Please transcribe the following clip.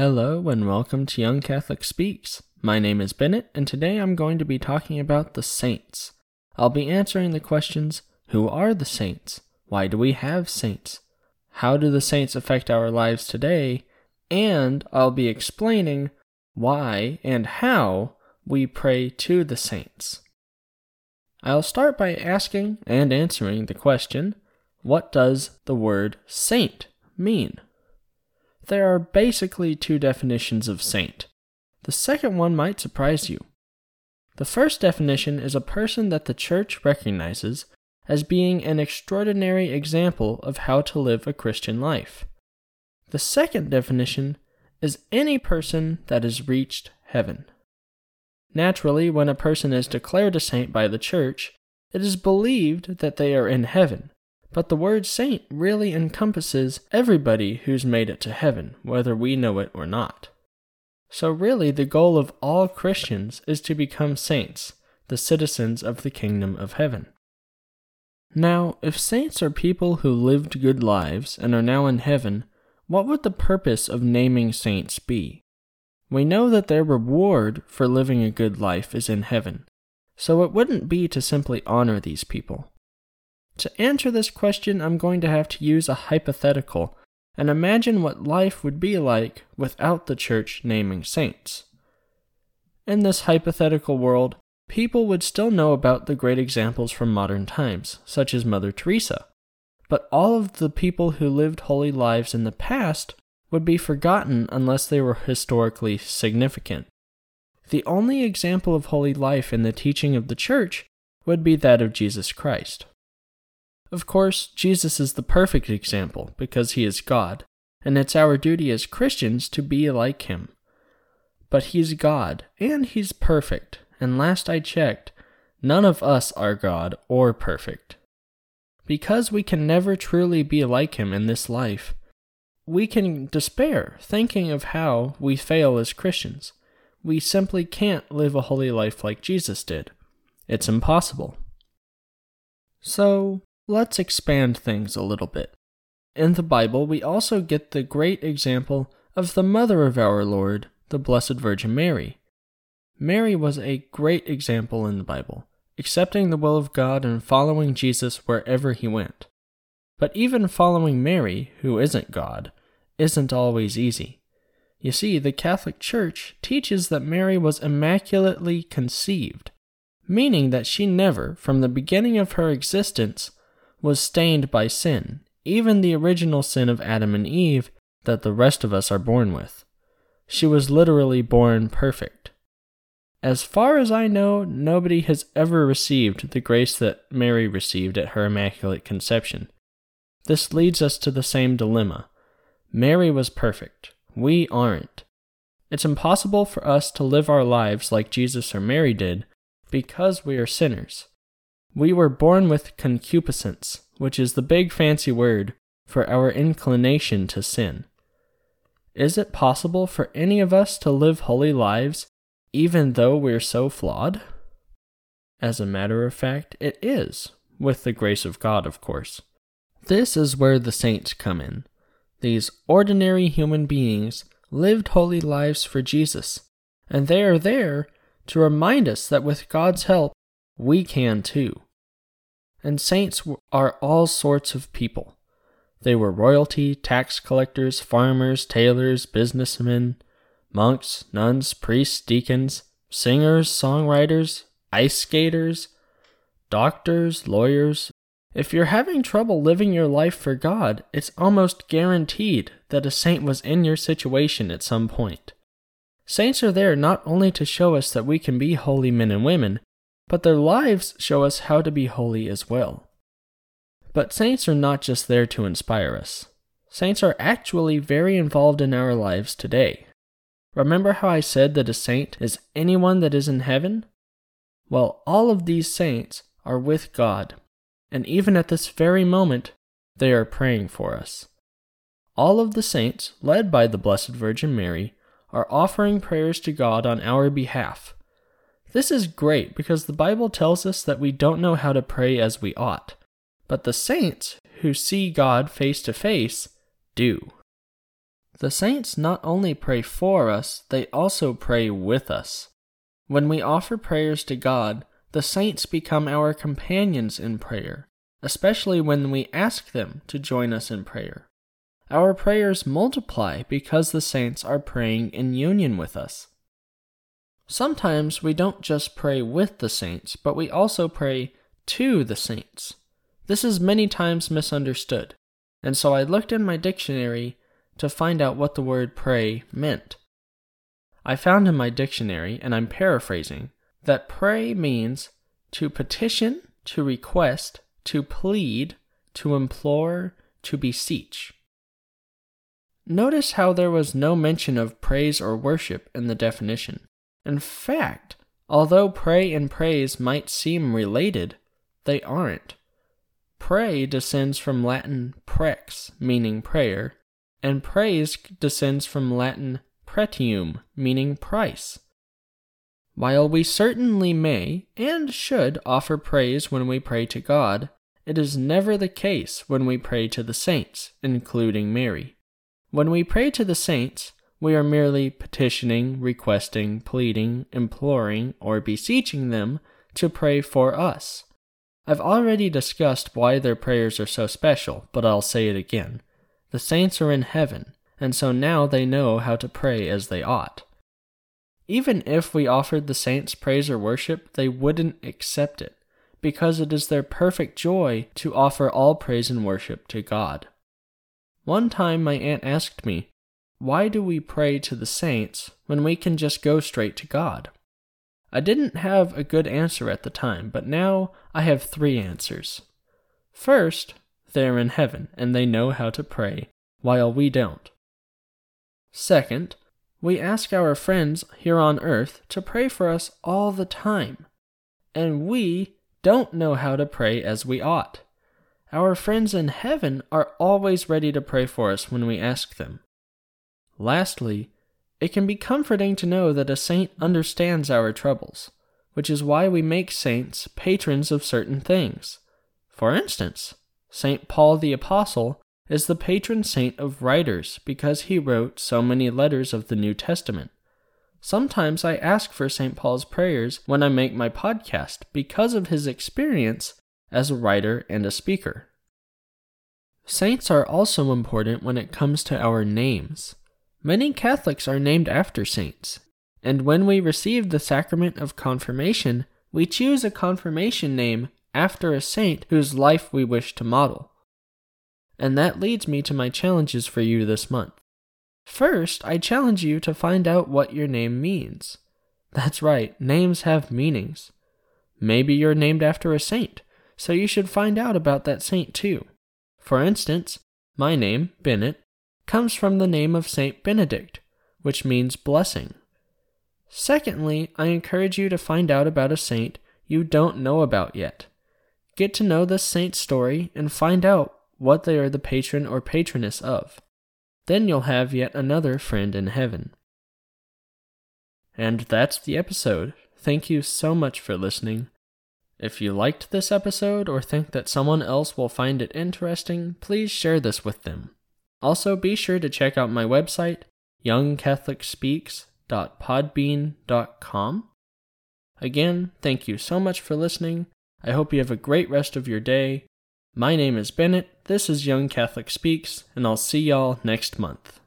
Hello and welcome to Young Catholic Speaks. My name is Bennett, and today I'm going to be talking about the saints. I'll be answering the questions Who are the saints? Why do we have saints? How do the saints affect our lives today? And I'll be explaining why and how we pray to the saints. I'll start by asking and answering the question What does the word saint mean? There are basically two definitions of saint. The second one might surprise you. The first definition is a person that the Church recognizes as being an extraordinary example of how to live a Christian life. The second definition is any person that has reached heaven. Naturally, when a person is declared a saint by the Church, it is believed that they are in heaven, but the word saint really encompasses everybody who's made it to heaven, whether we know it or not. So, really, the goal of all Christians is to become saints, the citizens of the kingdom of heaven. Now, if saints are people who lived good lives and are now in heaven, what would the purpose of naming saints be? We know that their reward for living a good life is in heaven, so it wouldn't be to simply honor these people. To answer this question, I'm going to have to use a hypothetical and imagine what life would be like without the church naming saints. In this hypothetical world, people would still know about the great examples from modern times, such as Mother Teresa. But all of the people who lived holy lives in the past would be forgotten unless they were historically significant. The only example of holy life in the teaching of the Church would be that of Jesus Christ. Of course, Jesus is the perfect example because he is God, and it's our duty as Christians to be like him. But he's God, and he's perfect, and last I checked, none of us are God or perfect. Because we can never truly be like him in this life, we can despair thinking of how we fail as Christians. We simply can't live a holy life like Jesus did. It's impossible. So, Let's expand things a little bit. In the Bible, we also get the great example of the mother of our Lord, the Blessed Virgin Mary. Mary was a great example in the Bible, accepting the will of God and following Jesus wherever he went. But even following Mary, who isn't God, isn't always easy. You see, the Catholic Church teaches that Mary was immaculately conceived, meaning that she never, from the beginning of her existence, was stained by sin, even the original sin of Adam and Eve that the rest of us are born with. She was literally born perfect. As far as I know, nobody has ever received the grace that Mary received at her Immaculate Conception. This leads us to the same dilemma. Mary was perfect. We aren't. It's impossible for us to live our lives like Jesus or Mary did because we are sinners. We were born with concupiscence, which is the big fancy word for our inclination to sin. Is it possible for any of us to live holy lives even though we're so flawed? As a matter of fact, it is, with the grace of God, of course. This is where the saints come in. These ordinary human beings lived holy lives for Jesus, and they are there to remind us that with God's help, we can too. And saints are all sorts of people. They were royalty, tax collectors, farmers, tailors, businessmen, monks, nuns, priests, deacons, singers, songwriters, ice skaters, doctors, lawyers. If you're having trouble living your life for God, it's almost guaranteed that a saint was in your situation at some point. Saints are there not only to show us that we can be holy men and women, but their lives show us how to be holy as well. But saints are not just there to inspire us. Saints are actually very involved in our lives today. Remember how I said that a saint is anyone that is in heaven? Well, all of these saints are with God, and even at this very moment, they are praying for us. All of the saints, led by the Blessed Virgin Mary, are offering prayers to God on our behalf this is great because the Bible tells us that we don't know how to pray as we ought, but the saints who see God face to face do. The saints not only pray for us, they also pray with us. When we offer prayers to God, the saints become our companions in prayer, especially when we ask them to join us in prayer. Our prayers multiply because the saints are praying in union with us. Sometimes we don't just pray with the saints, but we also pray to the saints. This is many times misunderstood, and so I looked in my dictionary to find out what the word pray meant. I found in my dictionary, and I'm paraphrasing, that pray means to petition, to request, to plead, to implore, to beseech. Notice how there was no mention of praise or worship in the definition. In fact, although pray and praise might seem related, they aren't. Pray descends from Latin prex, meaning prayer, and praise descends from Latin pretium, meaning price. While we certainly may and should offer praise when we pray to God, it is never the case when we pray to the saints, including Mary. When we pray to the saints, we are merely petitioning, requesting, pleading, imploring, or beseeching them to pray for us. I've already discussed why their prayers are so special, but I'll say it again. The saints are in heaven, and so now they know how to pray as they ought. Even if we offered the saints praise or worship, they wouldn't accept it, because it is their perfect joy to offer all praise and worship to God. One time my aunt asked me, Why do we pray to the saints when we can just go straight to God? I didn't have a good answer at the time, but now I have three answers. First, they are in heaven, and they know how to pray, while we don't. Second, we ask our friends here on earth to pray for us all the time, and we don't know how to pray as we ought. Our friends in heaven are always ready to pray for us when we ask them. Lastly, it can be comforting to know that a saint understands our troubles, which is why we make saints patrons of certain things. For instance, St. Paul the Apostle is the patron saint of writers because he wrote so many letters of the New Testament. Sometimes I ask for St. Paul's prayers when I make my podcast because of his experience as a writer and a speaker. Saints are also important when it comes to our names. Many Catholics are named after saints, and when we receive the sacrament of confirmation, we choose a confirmation name after a saint whose life we wish to model. And that leads me to my challenges for you this month. First, I challenge you to find out what your name means. That's right, names have meanings. Maybe you're named after a saint, so you should find out about that saint too. For instance, my name, Bennett, comes from the name of Saint Benedict, which means blessing. Secondly, I encourage you to find out about a saint you don't know about yet. Get to know this saint's story and find out what they are the patron or patroness of. Then you'll have yet another friend in heaven. And that's the episode. Thank you so much for listening. If you liked this episode or think that someone else will find it interesting, please share this with them. Also, be sure to check out my website, youngcatholicspeaks.podbean.com. Again, thank you so much for listening, I hope you have a great rest of your day. My name is Bennett, this is Young Catholic Speaks, and I'll see y'all next month.